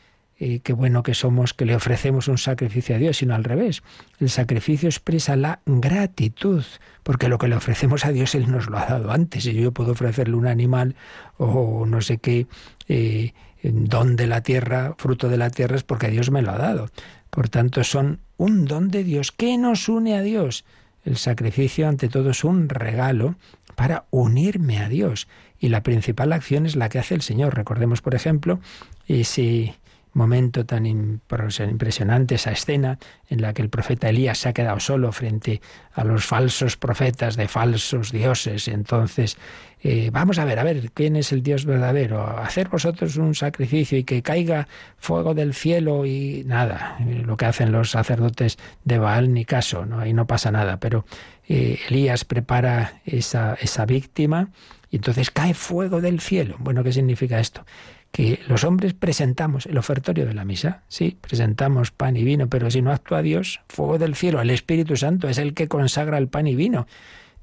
qué bueno que somos que le ofrecemos un sacrificio a Dios, sino al revés. El sacrificio expresa la gratitud, porque lo que le ofrecemos a Dios Él nos lo ha dado antes. Y yo puedo ofrecerle un animal o no sé qué eh, don de la tierra, fruto de la tierra, es porque Dios me lo ha dado. Por tanto, son un don de Dios. ¿Qué nos une a Dios? El sacrificio, ante todo, es un regalo para unirme a Dios. Y la principal acción es la que hace el Señor. Recordemos, por ejemplo, ese momento tan impresionante, esa escena en la que el profeta Elías se ha quedado solo frente a los falsos profetas de falsos dioses. Entonces, eh, vamos a ver, a ver, ¿quién es el Dios verdadero? Hacer vosotros un sacrificio y que caiga fuego del cielo y nada, eh, lo que hacen los sacerdotes de Baal ni caso, ¿no? ahí no pasa nada, pero eh, Elías prepara esa, esa víctima y entonces cae fuego del cielo. Bueno, ¿qué significa esto? Que los hombres presentamos el ofertorio de la misa, sí, presentamos pan y vino, pero si no actúa Dios, fuego del cielo, el Espíritu Santo es el que consagra el pan y vino.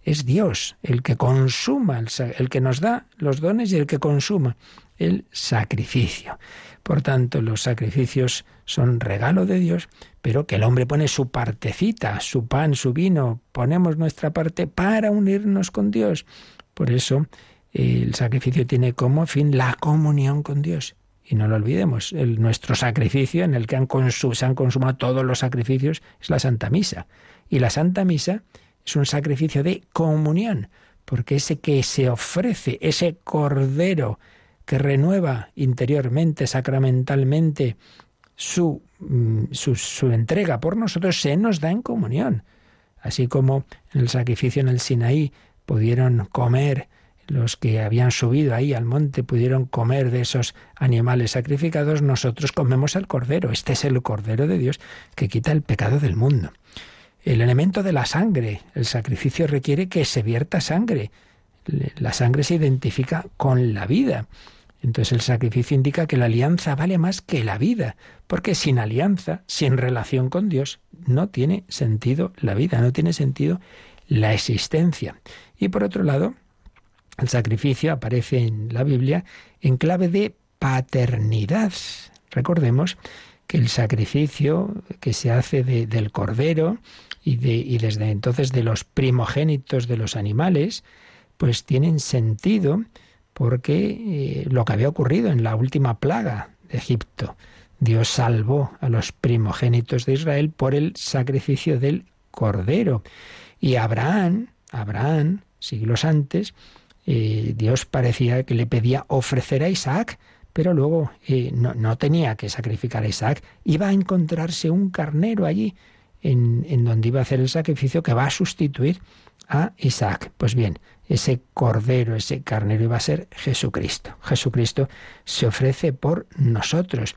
Es Dios el que consuma, el, que nos da los dones y el que consuma el sacrificio. Por tanto, los sacrificios son regalo de Dios, pero que el hombre pone su partecita, su pan, su vino, ponemos nuestra parte para unirnos con Dios. Por eso, el sacrificio tiene como fin la comunión con Dios. Y no lo olvidemos, el, nuestro sacrificio en el que se han consumado todos los sacrificios es la Santa Misa. Y la Santa Misa es un sacrificio de comunión, porque ese que se ofrece, ese cordero que renueva interiormente, sacramentalmente, su, mm, su, su, entrega por nosotros, se nos da en comunión. Así como en el sacrificio en el Sinaí pudieron comer los que habían subido ahí al monte pudieron comer de esos animales sacrificados, nosotros comemos el cordero. Este es el cordero de Dios que quita el pecado del mundo. El elemento de la sangre. El sacrificio requiere que se vierta sangre. La sangre se identifica con la vida. Entonces el sacrificio indica que la alianza vale más que la vida, porque sin alianza, sin relación con Dios, no tiene sentido la vida, no tiene sentido la existencia. Y por otro lado, el sacrificio aparece en la Biblia en clave de paternidad. Recordemos que el sacrificio que se hace del cordero y, de, y desde entonces de los primogénitos de los animales, pues tienen sentido porque eh, lo que había ocurrido en la última plaga de Egipto, Dios salvó a los primogénitos de Israel por el sacrificio del cordero. Y Abraham, Abraham, siglos antes, eh, Dios parecía que le pedía ofrecer a Isaac, pero luego eh, no, tenía que sacrificar a Isaac, iba a encontrarse un carnero allí en, en donde iba a hacer el sacrificio que va a sustituir a Isaac. Pues bien, ese cordero, ese carnero iba a ser Jesucristo. Jesucristo se ofrece por nosotros.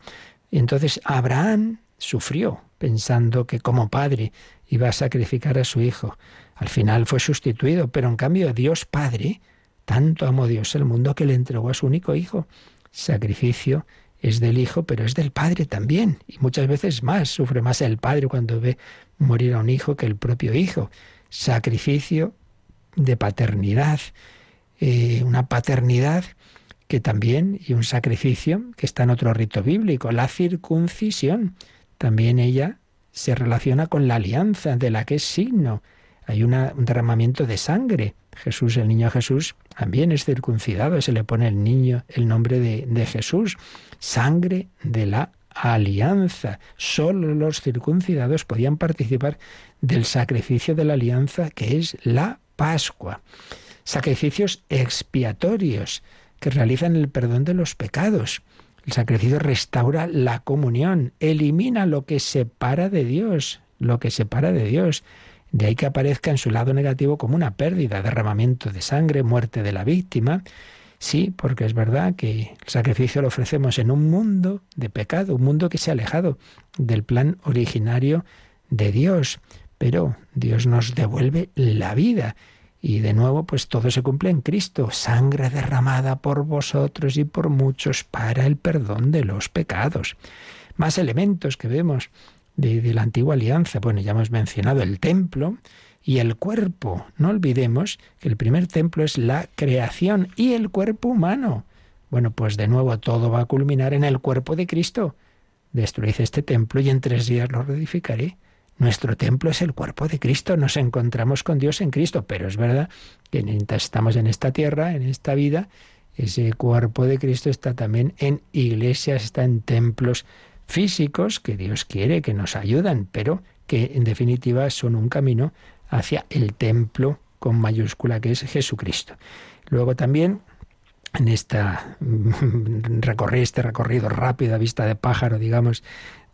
Entonces Abraham sufrió pensando que como padre iba a sacrificar a su hijo. Al final fue sustituido, pero en cambio Dios Padre tanto amó Dios el mundo que le entregó a su único hijo. Sacrificio es del hijo, pero es del padre también. Y muchas veces más, sufre más el padre cuando ve morir a un hijo que el propio hijo. Sacrificio de paternidad, eh, una paternidad que también, y un sacrificio que está en otro rito bíblico, la circuncisión. También ella se relaciona con la alianza de la que es signo. Hay un derramamiento de sangre. Jesús, el niño Jesús, también es circuncidado, se le pone el niño el nombre de, de Jesús, sangre de la alianza. Solo los circuncidados podían participar del sacrificio de la alianza que es la Pascua. Sacrificios expiatorios que realizan el perdón de los pecados. El sacrificio restaura la comunión, elimina lo que separa de Dios, lo que separa de Dios. De ahí que aparezca en su lado negativo como una pérdida, derramamiento de sangre, muerte de la víctima. Sí, porque es verdad que el sacrificio lo ofrecemos en un mundo de pecado, un mundo que se ha alejado del plan originario de Dios. Pero Dios nos devuelve la vida. Y de nuevo, pues todo se cumple en Cristo, sangre derramada por vosotros y por muchos para el perdón de los pecados. Más elementos que vemos de, la antigua alianza. Bueno, ya hemos mencionado el templo y el cuerpo. No olvidemos que el primer templo es la creación y el cuerpo humano. Bueno, pues de nuevo todo va a culminar en el cuerpo de Cristo. Destruid este templo y en tres días lo reedificaré. Nuestro templo es el cuerpo de Cristo, nos encontramos con Dios en Cristo, pero es verdad que estamos en esta tierra, en esta vida, ese cuerpo de Cristo está también en iglesias, está en templos físicos que Dios quiere, que nos ayudan, pero que en definitiva son un camino hacia el templo con mayúscula que es Jesucristo. Luego también en esta *laughs* recorrer este recorrido rápido a vista de pájaro, digamos,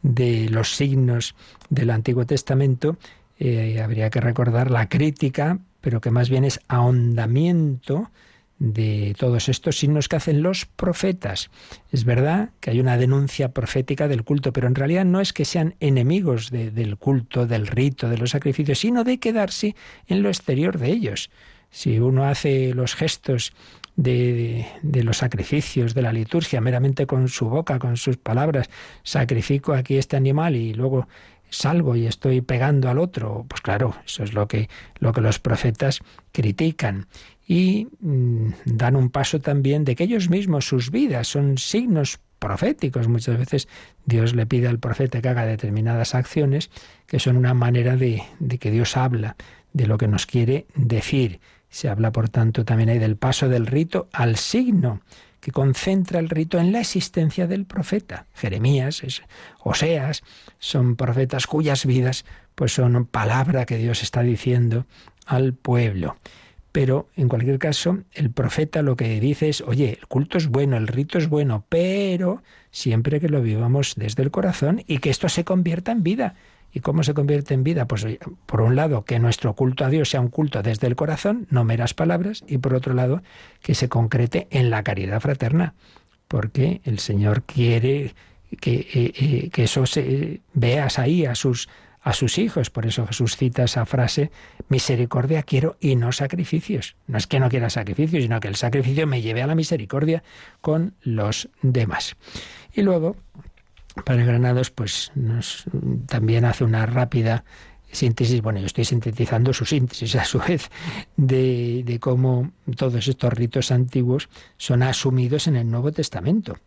de los signos del Antiguo Testamento, eh, habría que recordar la crítica, pero que más bien es ahondamiento de todos estos signos que hacen los profetas. Es verdad que hay una denuncia profética del culto, pero en realidad no es que sean enemigos del culto, del rito, de los sacrificios, sino de quedarse en lo exterior de ellos. Si uno hace los gestos de, de, los sacrificios, de la liturgia, meramente con su boca, con sus palabras, sacrifico aquí este animal y luego salgo y estoy pegando al otro, pues claro, eso es lo que, lo que los profetas critican. Y mm, dan un paso también de que ellos mismos, sus vidas, son signos proféticos. Muchas veces Dios le pide al profeta que haga determinadas acciones que son una manera de, de que Dios habla de lo que nos quiere decir. Se habla, por tanto, también ahí del paso del rito al signo que concentra el rito en la existencia del profeta. Jeremías, Oseas, son profetas cuyas vidas pues son palabra que Dios está diciendo al pueblo. Pero en cualquier caso, el profeta lo que dice es, oye, el culto es bueno, el rito es bueno, pero siempre que lo vivamos desde el corazón y que esto se convierta en vida. ¿Y cómo se convierte en vida? Pues por un lado, que nuestro culto a Dios sea un culto desde el corazón, no meras palabras, y por otro lado, que se concrete en la caridad fraterna, porque el Señor quiere que, eh, eh, eso se veas ahí a sus a sus hijos. Por eso Jesús cita esa frase, misericordia quiero y no sacrificios. No es que no quiera sacrificios, sino que el sacrificio me lleve a la misericordia con los demás. Y luego, Padre Granados pues nos también hace una rápida síntesis, bueno, yo estoy sintetizando su síntesis a su *laughs* vez, de, de, cómo todos estos ritos antiguos son asumidos en el Nuevo Testamento.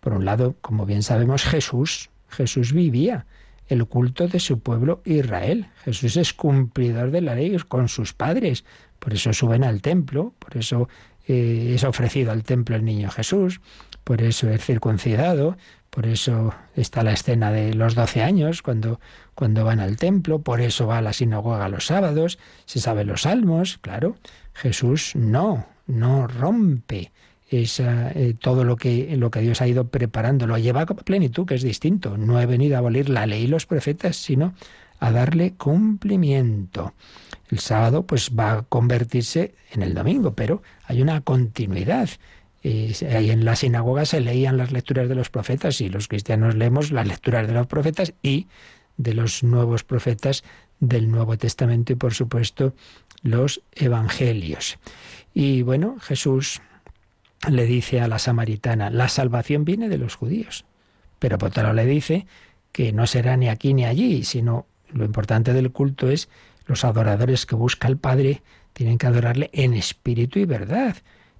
Por un lado, como bien sabemos, Jesús, Jesús vivía el culto de su pueblo Israel. Jesús es cumplidor de la ley con sus padres, por eso suben al templo, por eso eh, es ofrecido al templo el niño Jesús, por eso es circuncidado, por eso está la escena de los doce años, cuando, cuando van al templo, por eso va a la sinagoga los sábados, se sabe los salmos, claro. Jesús no, no rompe esa, eh, todo lo que, lo que Dios ha ido preparando, lo lleva a plenitud, que es distinto. No he venido a abolir la ley y los profetas, sino a darle cumplimiento. El sábado pues va a convertirse en el domingo, pero hay una continuidad. ahí en la sinagoga se leían las lecturas de los profetas y los cristianos leemos las lecturas de los profetas y de los nuevos profetas del Nuevo Testamento y por supuesto los evangelios. Y bueno, Jesús le dice a la samaritana, la salvación viene de los judíos. Pero Potero le dice que no será ni aquí ni allí, sino lo importante del culto es los adoradores que busca el Padre tienen que adorarle en espíritu y verdad.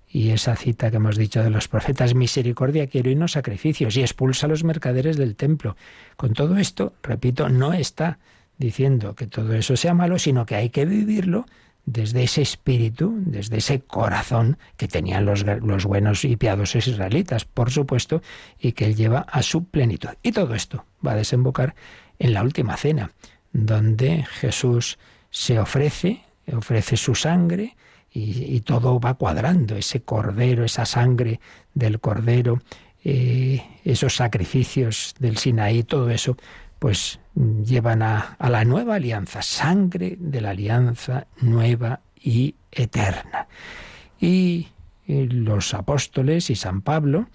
Y esa cita que hemos dicho de los profetas, misericordia quiero y no sacrificios, y expulsa a los mercaderes del templo. Con todo esto, repito, no está diciendo que todo eso sea malo, sino que hay que vivirlo desde ese espíritu, desde ese corazón que tenían los, los, buenos y piadosos israelitas, por supuesto, y que él lleva a su plenitud. Y todo esto va a desembocar en la última cena, donde Jesús se ofrece, ofrece su sangre, y, todo va cuadrando, ese cordero, esa sangre del cordero, eh, esos sacrificios del Sinaí, todo eso pues llevan a, la nueva alianza, sangre de la alianza nueva y eterna. Y, y los apóstoles y San Pablo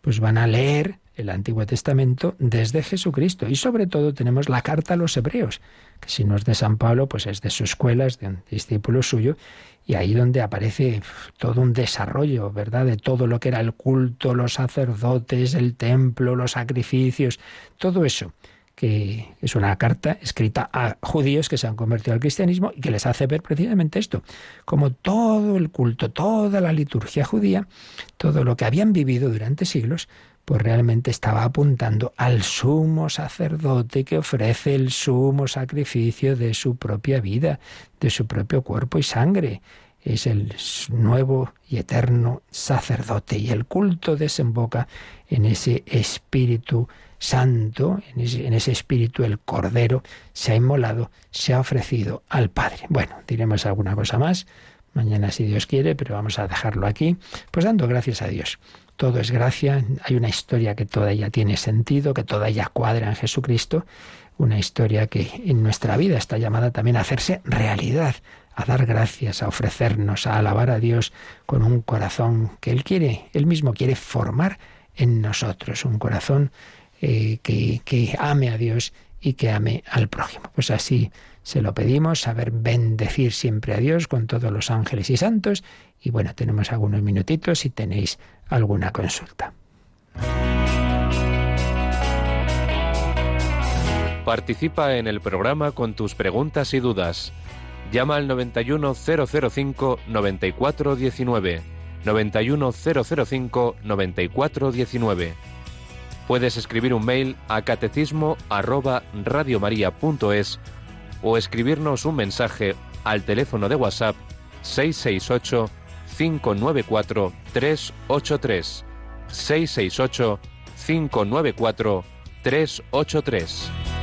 pues van a leer el Antiguo Testamento desde Jesucristo. Y sobre todo tenemos la carta a los hebreos, que si no es de San Pablo, pues es de su escuela, es de un discípulo suyo, y ahí donde aparece todo un desarrollo, ¿verdad?, de todo lo que era el culto, los sacerdotes, el templo, los sacrificios, todo eso que es una carta escrita a judíos que se han convertido al cristianismo y que les hace ver precisamente esto, como todo el culto, toda la liturgia judía, todo lo que habían vivido durante siglos, pues realmente estaba apuntando al sumo sacerdote que ofrece el sumo sacrificio de su propia vida, de su propio cuerpo y sangre. Es el nuevo y eterno sacerdote y el culto desemboca en ese espíritu Santo, en ese, espíritu, el Cordero, se ha inmolado, se ha ofrecido al Padre. Bueno, diremos alguna cosa más mañana si Dios quiere, pero vamos a dejarlo aquí, pues dando gracias a Dios. Todo es gracia, hay una historia que toda ella tiene sentido, que toda ella cuadra en Jesucristo, una historia que en nuestra vida está llamada también a hacerse realidad, a dar gracias, a ofrecernos, a alabar a Dios con un corazón que Él quiere, Él mismo quiere formar en nosotros, un corazón eh, que, que ame a Dios y que ame al prójimo. Pues así se lo pedimos, saber bendecir siempre a Dios con todos los ángeles y santos. Y bueno, tenemos algunos minutitos si tenéis alguna consulta.
Participa en el programa con tus preguntas y dudas. Llama al 91005 9419. 91005 9419. Puedes escribir un mail a catecismo o escribirnos un mensaje al teléfono de WhatsApp 668 594 383 668 594 383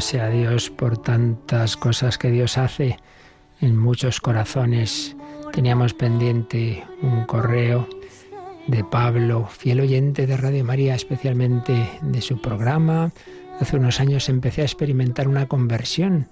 sea Dios por tantas cosas que Dios hace en muchos corazones. Teníamos pendiente un correo de Pablo, fiel oyente de Radio María, especialmente de su programa. Hace unos años empecé a experimentar una conversión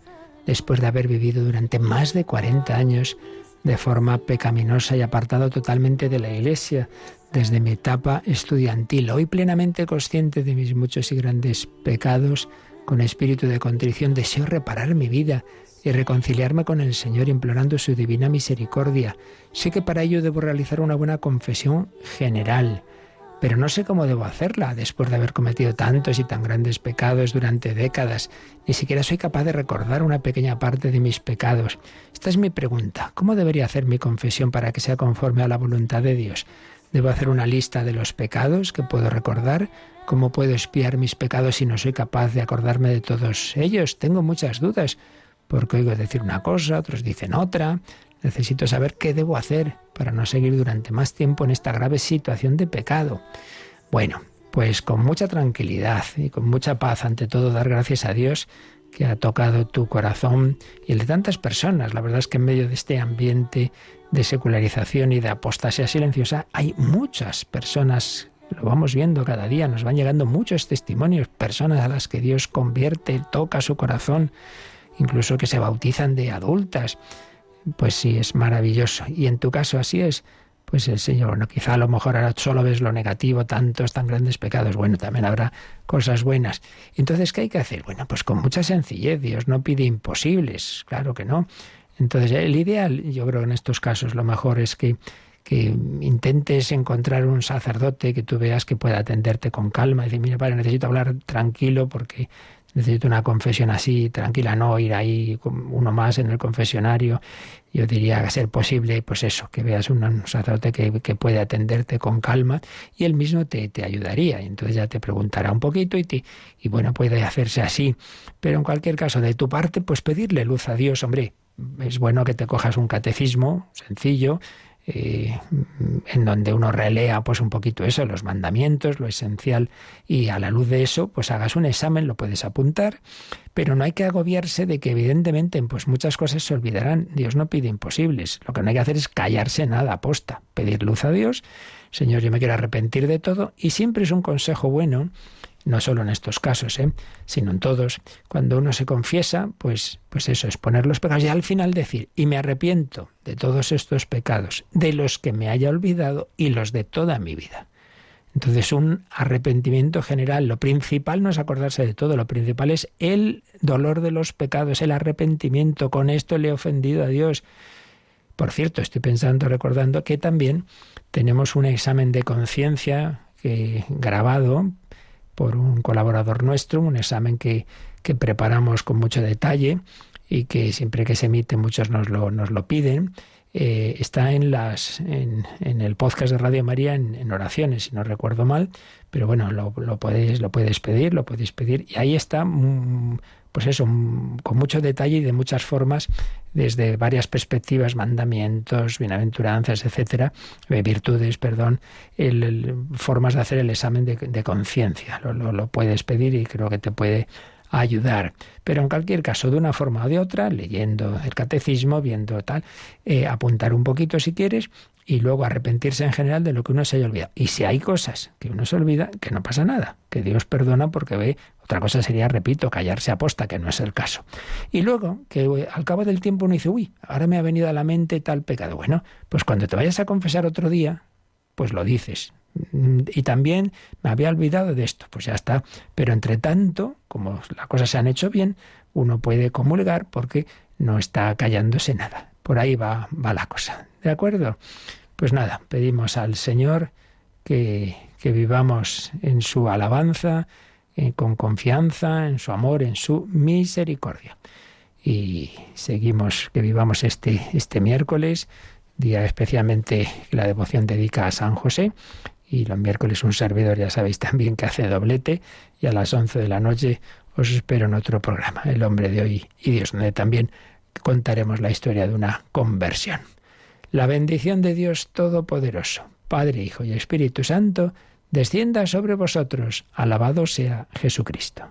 después de haber vivido durante más de 40 años de forma pecaminosa y apartado totalmente de la Iglesia desde mi etapa estudiantil. Hoy plenamente consciente de mis muchos y grandes pecados, con espíritu de contrición deseo reparar mi vida y reconciliarme con el Señor implorando su divina misericordia. Sé que para ello debo realizar una buena confesión general, pero no sé cómo debo hacerla después de haber cometido tantos y tan grandes pecados durante décadas. Ni siquiera soy capaz de recordar una pequeña parte de mis pecados. Esta es mi pregunta. ¿Cómo debería hacer mi confesión para que sea conforme a la voluntad de Dios? ¿Debo hacer una lista de los pecados que puedo recordar? ¿Cómo puedo espiar mis pecados si no soy capaz de acordarme de todos ellos? Tengo muchas dudas, porque oigo decir una cosa, otros dicen otra. Necesito saber qué debo hacer para no seguir durante más tiempo en esta grave situación de pecado. Bueno, pues con mucha tranquilidad y con mucha paz, ante todo dar gracias a Dios que ha tocado tu corazón y el de tantas personas. La verdad es que en medio de este ambiente de secularización y de apostasía silenciosa hay muchas personas lo vamos viendo cada día, nos van llegando muchos testimonios, personas a las que Dios convierte, toca su corazón, incluso que se bautizan de adultas. pues sí, es maravilloso. Y en tu caso así es, pues el Señor, bueno, quizá a lo mejor ahora solo ves lo negativo, tantos, tan grandes pecados, bueno, también habrá cosas buenas. Entonces, ¿qué hay que hacer? Bueno, pues con mucha sencillez, Dios no pide imposibles, claro que no. Entonces, el ideal, yo creo en estos casos, lo mejor es que que intentes encontrar un sacerdote que tú veas que pueda atenderte con calma, decir, mira, padre, necesito hablar tranquilo porque necesito una confesión así, tranquila, no ir ahí uno más en el confesionario. Yo diría, ser posible, pues eso, que veas un sacerdote que, que puede atenderte con calma y él mismo te, te ayudaría. Y entonces ya te preguntará un poquito y, te, y bueno, puede hacerse así. Pero en cualquier caso, de tu parte, pues pedirle luz a Dios, hombre. Es bueno que te cojas un catecismo sencillo, eh, en donde uno relea pues un poquito eso, los mandamientos, lo esencial, y a la luz de eso, pues hagas un examen, lo puedes apuntar, pero no hay que agobiarse de que evidentemente pues muchas cosas se olvidarán. Dios no pide imposibles. Lo que no hay que hacer es callarse nada aposta, pedir luz a Dios. Señor, yo me quiero arrepentir de todo y siempre es un consejo bueno no solo en estos casos, ¿eh? sino en todos. Cuando uno se confiesa, pues, pues eso, es poner los pecados y al final decir, y me arrepiento de todos estos pecados, de los que me haya olvidado y los de toda mi vida. Entonces, un arrepentimiento general, lo principal no es acordarse de todo, lo principal es el dolor de los pecados, el arrepentimiento. Con esto le he ofendido a Dios. Por cierto, estoy pensando, recordando que también tenemos un examen de conciencia grabado por un colaborador nuestro, un examen que, que preparamos con mucho detalle y que siempre que se emite muchos nos lo, nos lo piden. Eh, está en las en, en, el podcast de Radio María en, oraciones, si no recuerdo mal, pero bueno, lo, lo, podéis, lo puedes pedir, lo podéis pedir, y ahí está mm, pues eso, mm, con mucho detalle y de muchas formas, desde varias perspectivas, mandamientos, bienaventuranzas, etcétera, eh, virtudes, perdón, el, formas de hacer el examen de, conciencia. Lo, lo, puedes pedir y creo que te puede ayudar. Pero en cualquier caso, de una forma o de otra, leyendo el catecismo, viendo tal, eh, apuntar un poquito si quieres y luego arrepentirse en general de lo que uno se haya olvidado. Y si hay cosas que uno se olvida, que no pasa nada, que Dios perdona porque ve otra cosa sería, repito, callarse aposta, que no es el caso. Y luego, que al cabo del tiempo uno dice, uy, ahora me ha venido a la mente tal pecado. Bueno, pues cuando te vayas a confesar otro día, pues lo dices. Mm, y también me había olvidado de esto, pues ya está. Pero entre tanto, como las cosas se han hecho bien, uno puede comulgar porque no está callándose nada. Por ahí va, va la cosa. ¿De acuerdo? Pues nada, pedimos al Señor que, que vivamos en su alabanza, eh, con confianza en su amor, en su misericordia. Y seguimos que vivamos este, este miércoles, día especialmente que la devoción dedica a San José. Y los miércoles un servidor, ya sabéis también que hace doblete. Y a las 11 de la noche os espero en otro programa, El hombre de hoy y Dios, donde también contaremos la historia de una conversión. La bendición de Dios Todopoderoso, Padre, Hijo y Espíritu Santo, descienda sobre vosotros. Alabado sea Jesucristo.